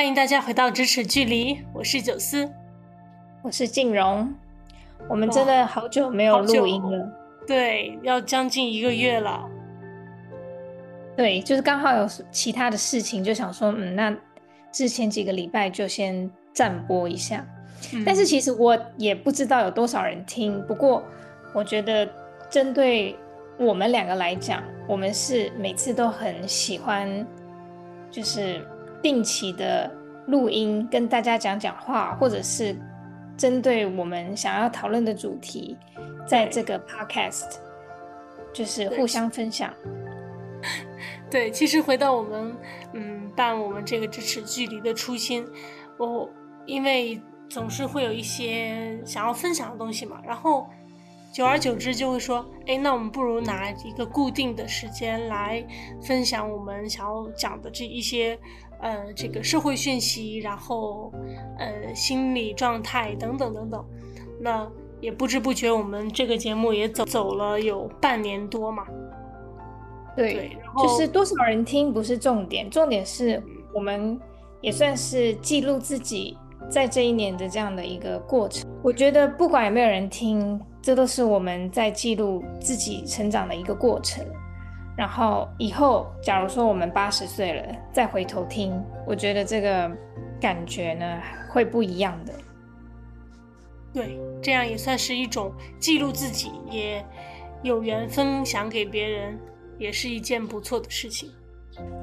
欢迎大家回到咫尺距离，我是九思，我是静荣，我们真的好久没有录音了，对，要将近一个月了，对，就是刚好有其他的事情，就想说，嗯，那之前几个礼拜就先暂播一下，嗯，但是其实我也不知道有多少人听，不过我觉得针对我们两个来讲，我们是每次都很喜欢，就是。定期的录音，跟大家讲讲话，或者是针对我们想要讨论的主题，在这个 podcast 就是互相分享。对，其实回到我们嗯办我们这个支持距离的初心，我因为总是会有一些想要分享的东西嘛，然后久而久之就会说，哎，那我们不如拿一个固定的时间来分享我们想要讲的这一些。呃，这个社会讯息，然后，呃，心理状态等等等等，那也不知不觉，我们这个节目也走走了有半年多嘛。对，对，然后就是多少人听不是重点，重点是我们也算是记录自己在这一年的这样的一个过程。我觉得不管有没有人听，这都是我们在记录自己成长的一个过程。然后以后，假如说我们八十岁了，再回头听，我觉得这个感觉呢会不一样的。对，这样也算是一种记录自己，也有缘分享给别人，也是一件不错的事情。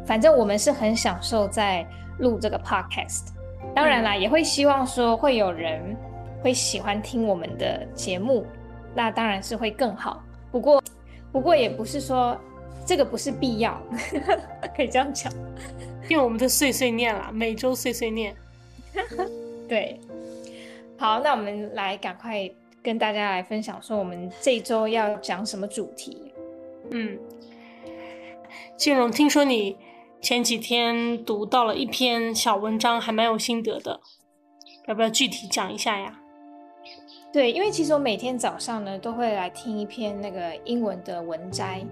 反正我们是很享受在录这个 podcast，当然啦，嗯、也会希望说会有人会喜欢听我们的节目，那当然是会更好。不过，不过也不是说。这个不是必要，可以这样讲，用我们的碎碎念啦，每周碎碎念。对，好，那我们来赶快跟大家来分享，说我们这周要讲什么主题。嗯，金荣，听说你前几天读到了一篇小文章，还蛮有心得的，要不要具体讲一下呀？对，因为其实我每天早上呢都会来听一篇那个英文的文摘。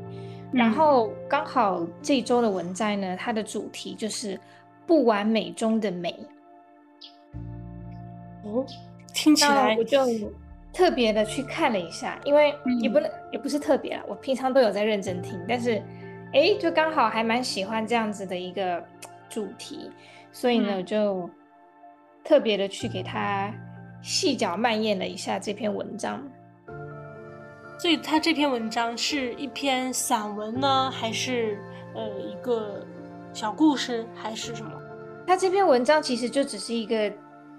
然后刚好这周的文摘呢，它的主题就是不完美中的美。哦，听起来我就特别的去看了一下，因为也不能、嗯、也不是特别啊，我平常都有在认真听，但是哎，就刚好还蛮喜欢这样子的一个主题，所以呢，我、嗯、就特别的去给他细嚼慢咽了一下这篇文章。所以他这篇文章是一篇散文呢，还是呃一个小故事，还是什么？他这篇文章其实就只是一个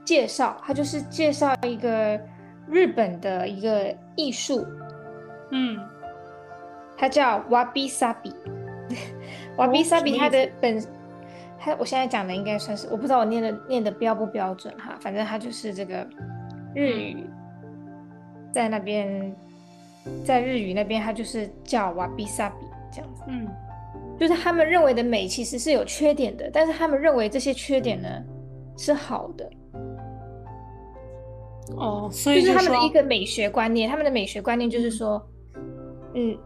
介绍，他就是介绍一个日本的一个艺术，嗯，它叫 Wabi Sabi。Wabi Sabi 它的本，它我现在讲的应该算是，我不知道我念的念的标不标准哈，反正它就是这个日语，在那边。在日语那边，它就是叫瓦比萨比这样子。嗯，就是他们认为的美其实是有缺点的，但是他们认为这些缺点呢是好的。哦，所以就是他们的一个美学观念。他们的美学观念就是说，嗯，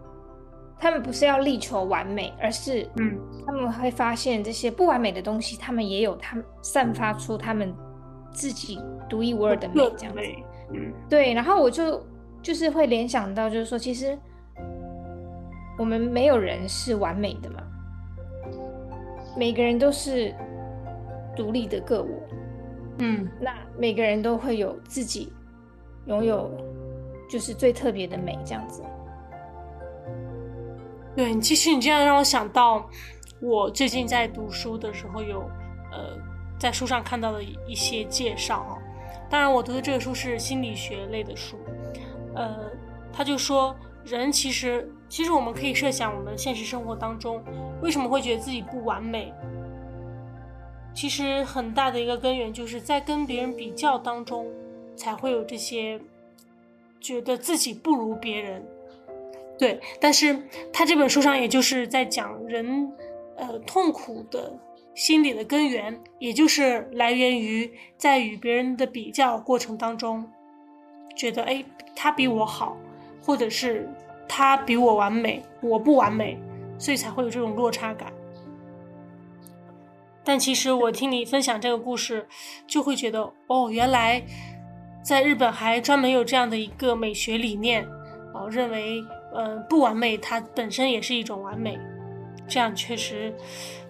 他们不是要力求完美，而是嗯，他们会发现这些不完美的东西，他们也有他们散发出他们自己独一无二的美，这样子。嗯，对。然后我就。就是会联想到，就是说，其实我们没有人是完美的嘛，每个人都是独立的个我，嗯，那每个人都会有自己拥有就是最特别的美，这样子。对，其实你这样让我想到，我最近在读书的时候有呃在书上看到的一些介绍啊，当然我读的这个书是心理学类的书。呃，他就说，人其实，其实我们可以设想，我们现实生活当中为什么会觉得自己不完美？其实很大的一个根源就是在跟别人比较当中，才会有这些觉得自己不如别人。对，但是他这本书上也就是在讲人，呃，痛苦的心理的根源，也就是来源于在与别人的比较过程当中。觉得哎，他比我好，或者是他比我完美，我不完美，所以才会有这种落差感。但其实我听你分享这个故事，就会觉得哦，原来在日本还专门有这样的一个美学理念，哦，认为呃不完美它本身也是一种完美，这样确实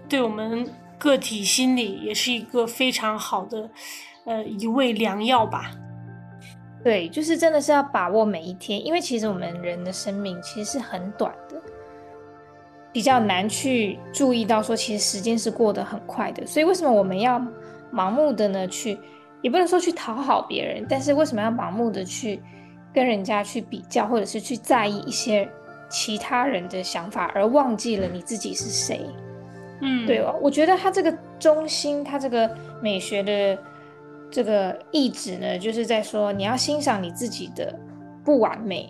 对我们个体心理也是一个非常好的呃一味良药吧。对，就是真的是要把握每一天，因为其实我们人的生命其实是很短的，比较难去注意到说，其实时间是过得很快的。所以为什么我们要盲目的呢？去也不能说去讨好别人，但是为什么要盲目的去跟人家去比较，或者是去在意一些其他人的想法，而忘记了你自己是谁？嗯，对哦，我觉得他这个中心，他这个美学的。这个意志呢，就是在说你要欣赏你自己的不完美，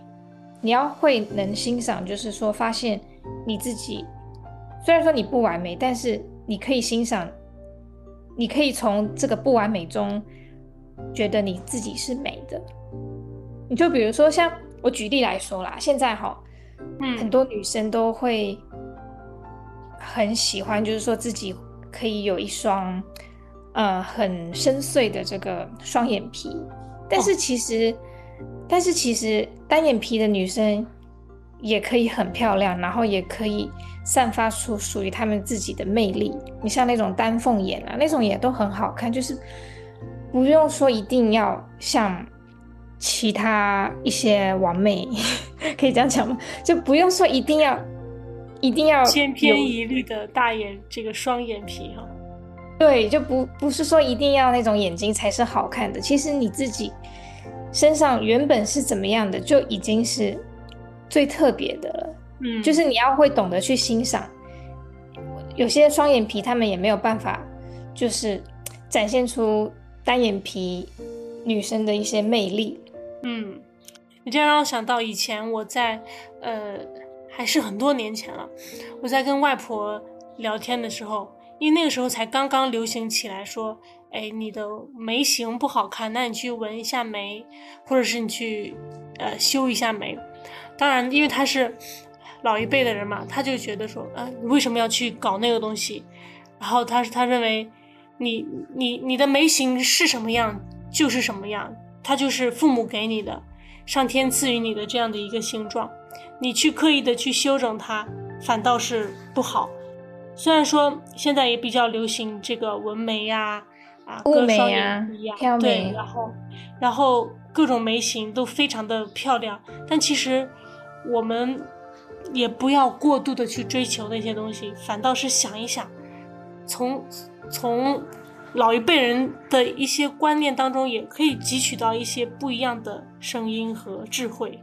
你要会能欣赏，就是说发现你自己虽然说你不完美，但是你可以欣赏，你可以从这个不完美中觉得你自己是美的。你就比如说像我举例来说啦，现在哈，嗯，很多女生都会很喜欢，就是说自己可以有一双。呃，很深邃的这个双眼皮，但是其实，哦、但是其实单眼皮的女生也可以很漂亮，然后也可以散发出属于她们自己的魅力。你像那种丹凤眼啊，那种也都很好看，就是不用说一定要像其他一些完美，可以这样讲吗？就不用说一定要一定要千篇一律的大眼这个双眼皮哈。对，就不不是说一定要那种眼睛才是好看的。其实你自己身上原本是怎么样的，就已经是最特别的了。嗯，就是你要会懂得去欣赏。有些双眼皮他们也没有办法，就是展现出单眼皮女生的一些魅力。嗯，你这样让我想到以前我在呃，还是很多年前了，我在跟外婆聊天的时候。因为那个时候才刚刚流行起来，说，哎，你的眉形不好看，那你去纹一下眉，或者是你去，呃，修一下眉。当然，因为他是老一辈的人嘛，他就觉得说，啊，你为什么要去搞那个东西？然后他他认为你，你你你的眉形是什么样就是什么样，它就是父母给你的，上天赐予你的这样的一个形状，你去刻意的去修整它，反倒是不好。虽然说现在也比较流行这个纹眉呀，啊，割双眼皮呀，对，然后，然后各种眉形都非常的漂亮，但其实我们也不要过度的去追求那些东西，反倒是想一想，从从老一辈人的一些观念当中，也可以汲取到一些不一样的声音和智慧。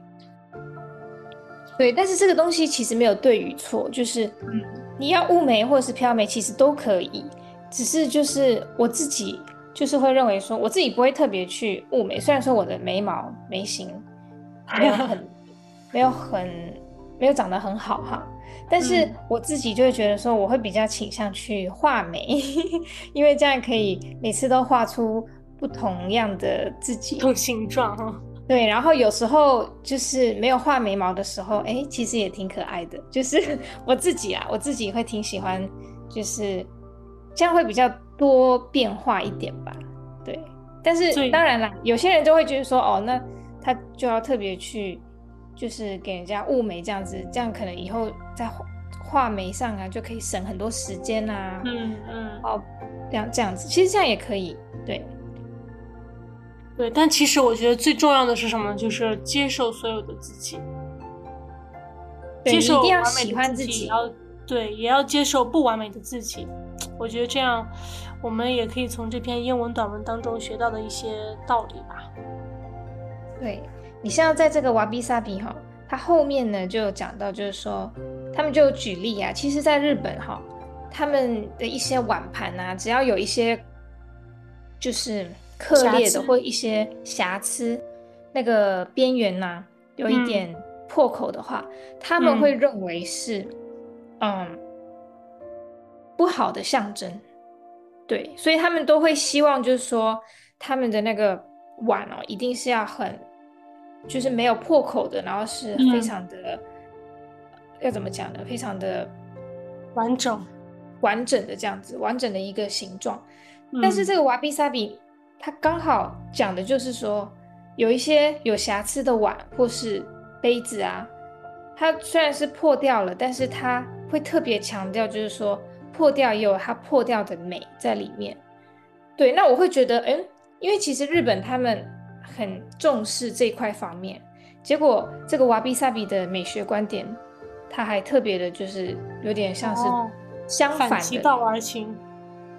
对，但是这个东西其实没有对与错，就是嗯。你要雾眉或者是飘眉，其实都可以，只是就是我自己就是会认为说，我自己不会特别去雾眉。虽然说我的眉毛眉形 没有很没有很没有长得很好哈，但是我自己就会觉得说，我会比较倾向去画眉，因为这样可以每次都画出不同样的自己，同形状哈。对，然后有时候就是没有画眉毛的时候，哎，其实也挺可爱的。就是 我自己啊，我自己会挺喜欢，就是这样会比较多变化一点吧。对，但是当然啦，有些人就会觉得说，哦，那他就要特别去，就是给人家雾眉这样子，这样可能以后在画画眉上啊，就可以省很多时间啊。嗯嗯。哦，这样这样子，其实这样也可以，对。对，但其实我觉得最重要的是什么？就是接受所有的自己，接受完美的自己，要对，也要接受不完美的自己。我觉得这样，我们也可以从这篇英文短文当中学到的一些道理吧。对，你像在这个瓦比萨比哈，他后面呢就有讲到，就是说他们就有举例啊，其实在日本哈，他们的一些碗盘啊，只要有一些就是。刻裂的或一些瑕疵，那个边缘呐有一点破口的话，嗯、他们会认为是嗯，嗯不好的象征。对，所以他们都会希望就是说他们的那个碗哦，一定是要很就是没有破口的，然后是非常的、嗯、要怎么讲呢？非常的完整。完整的这样子，完整的一个形状。但是这个瓦比萨比，它刚好讲的就是说，有一些有瑕疵的碗或是杯子啊，它虽然是破掉了，但是它会特别强调，就是说破掉也有它破掉的美在里面。对，那我会觉得，嗯，因为其实日本他们很重视这块方面，结果这个瓦比萨比的美学观点，它还特别的，就是有点像是相反的，反其道而行。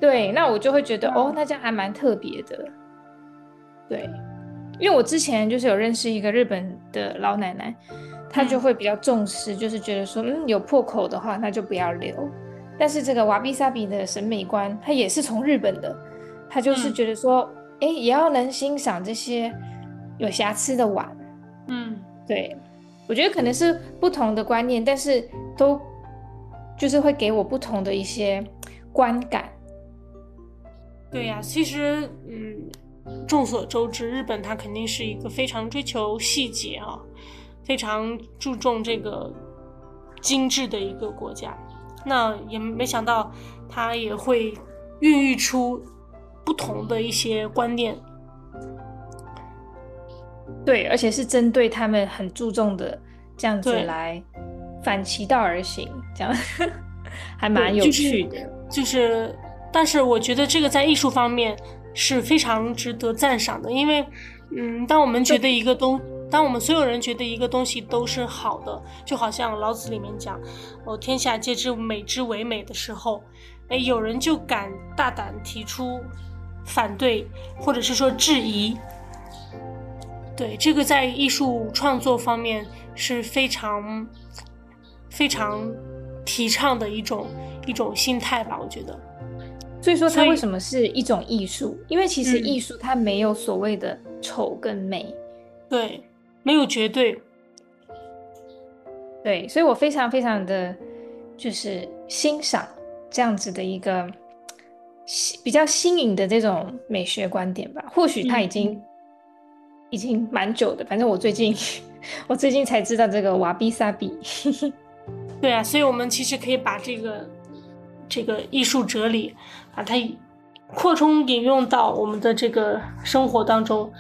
对，那我就会觉得，哦，那这样还蛮特别的。对。因为我之前就是有认识一个日本的老奶奶，她就会比较重视，就是觉得说，嗯，有破口的话，那就不要留。但是这个瓦比萨比的审美观，她也是从日本的，她就是觉得说，哎、嗯，也要能欣赏这些有瑕疵的碗。嗯，对，我觉得可能是不同的观念，但是都就是会给我不同的一些观感。对呀、啊，其实，嗯。众所周知，日本它肯定是一个非常追求细节啊，非常注重这个精致的一个国家。那也没想到，它也会孕育出不同的一些观念。对，而且是针对他们很注重的这样子来反其道而行，这样 还蛮有趣的。就是，就是，但是我觉得这个在艺术方面。是非常值得赞赏的，因为，嗯，当我们觉得一个东，当我们所有人觉得一个东西都是好的，就好像老子里面讲，哦，天下皆知美之为美的时候，哎，有人就敢大胆提出反对，或者是说质疑。对，这个在艺术创作方面是非常非常提倡的一种一种心态吧，我觉得。所以说它为什么是一种艺术？因为其实艺术它没有所谓的丑跟美，嗯，对，没有绝对。对，所以我非常非常的就是欣赏这样子的一个比较新颖的这种美学观点吧。或许它已经、嗯、已经蛮久的，反正我最近 我最近才知道这个瓦比萨比。对啊，所以我们其实可以把这个。这个艺术哲理，把它扩充引用到我们的这个生活当中，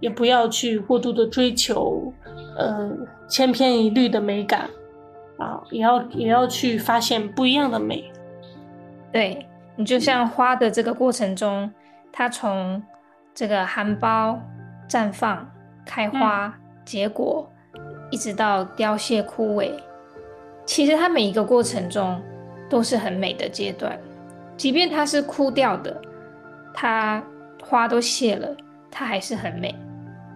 也不要去过度的追求，呃，千篇一律的美感，啊，也要也要去发现不一样的美。对，你就像花的这个过程中，它从这个含苞绽放、开花、嗯、结果，一直到凋谢枯萎，其实它每一个过程中。都是很美的阶段，即便它是枯掉的，它花都谢了，它还是很美。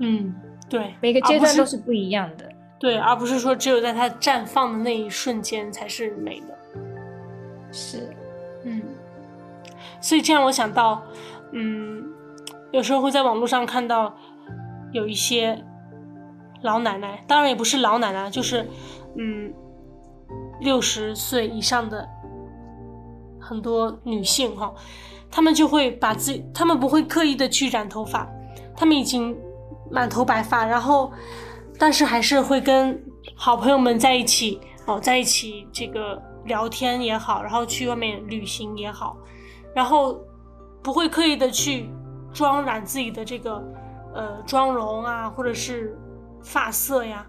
嗯，对，每个阶段都是不一样的。对，而不是说只有在它绽放的那一瞬间才是美的。是，嗯，所以这样我想到，嗯，有时候会在网络上看到有一些老奶奶，当然也不是老奶奶，就是嗯，六十岁以上的。很多女性哈，她们就会把自己，她们不会刻意的去染头发，她们已经满头白发，然后，但是还是会跟好朋友们在一起哦，在一起这个聊天也好，然后去外面旅行也好，然后不会刻意的去妆染自己的这个呃妆容啊，或者是发色呀。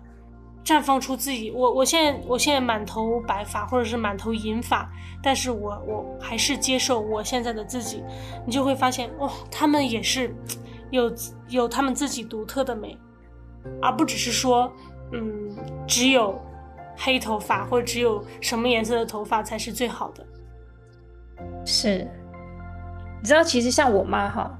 绽放出自己，我我现在我现在满头白发或者是满头银发，但是我我还是接受我现在的自己，你就会发现哦，他们也是有有他们自己独特的美，而不只是说嗯，只有黑头发或者只有什么颜色的头发才是最好的。是，你知道其实像我妈哈，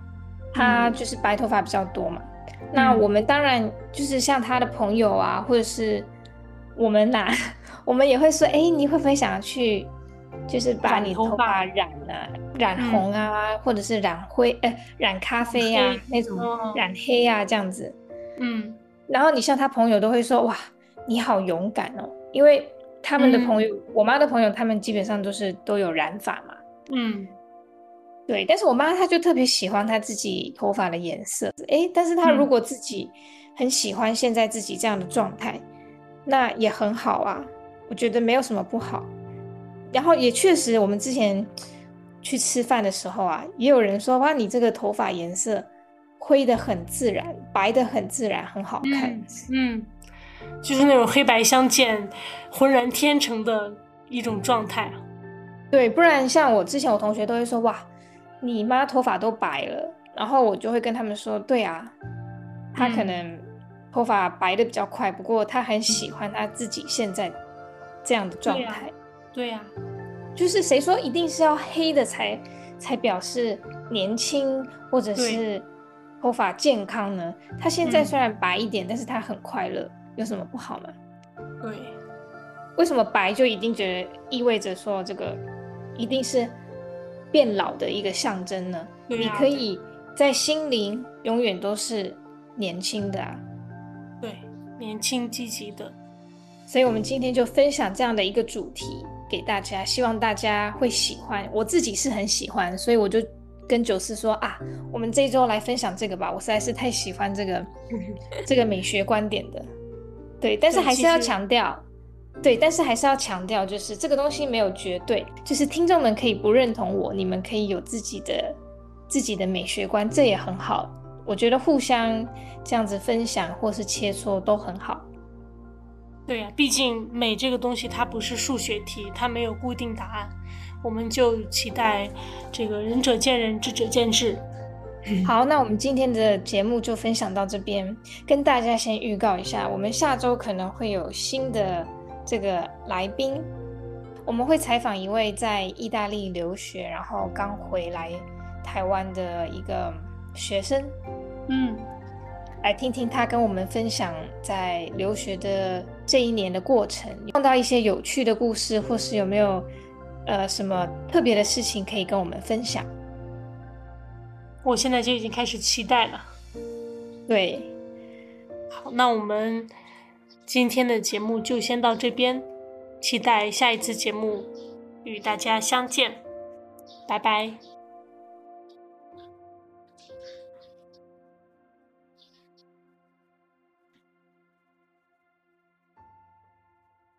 她就是白头发比较多嘛。嗯那我们当然就是像他的朋友啊，或者是我们呐，我们也会说，哎，你会不会想要去，就是把你头发染啊，染红啊，或者是染灰，呃，染咖啡呀，那种染黑呀，这样子。嗯。然后你像他朋友都会说，哇，你好勇敢哦，因为他们的朋友，我妈的朋友，他们基本上都是都有染发嘛。嗯。对，但是我妈她就特别喜欢她自己头发的颜色，哎，但是她如果自己很喜欢现在自己这样的状态，嗯、那也很好啊，我觉得没有什么不好。然后也确实，我们之前去吃饭的时候啊，也有人说哇，你这个头发颜色灰的很自然，白的很自然，很好看。嗯，嗯，就是那种黑白相间、浑然天成的一种状态。对，不然像我之前，我同学都会说哇，你妈头发都白了，然后我就会跟他们说，对啊，她可能头发白的比较快，不过她很喜欢她自己现在这样的状态。对呀、啊，就是谁说一定是要黑的才才表示年轻或者是头发健康呢？她现在虽然白一点，嗯、但是她很快乐，有什么不好吗？对，为什么白就一定觉得意味着说这个一定是变老的一个象征呢？啊、你可以在心灵永远都是年轻的啊，对，年轻积极的。所以我们今天就分享这样的一个主题。给大家，希望大家会喜欢。我自己是很喜欢，所以我就跟九四说啊，我们这一周来分享这个吧。我实在是太喜欢这个 这个美学观点的。对，但是还是要强调，对，但是还是要强调，就是这个东西没有绝对，就是听众们可以不认同我，你们可以有自己的自己的美学观，这也很好。我觉得互相这样子分享或是切磋都很好。对呀、啊，毕竟美这个东西它不是数学题，它没有固定答案。我们就期待这个仁者见仁，智者见智。好，那我们今天的节目就分享到这边，跟大家先预告一下，我们下周可能会有新的这个来宾，我们会采访一位在意大利留学，然后刚回来台湾的一个学生。嗯。来听听他跟我们分享在留学的这一年的过程，碰到一些有趣的故事，或是有没有呃什么特别的事情可以跟我们分享？我现在就已经开始期待了。对，好，那我们今天的节目就先到这边，期待下一次节目与大家相见，拜拜。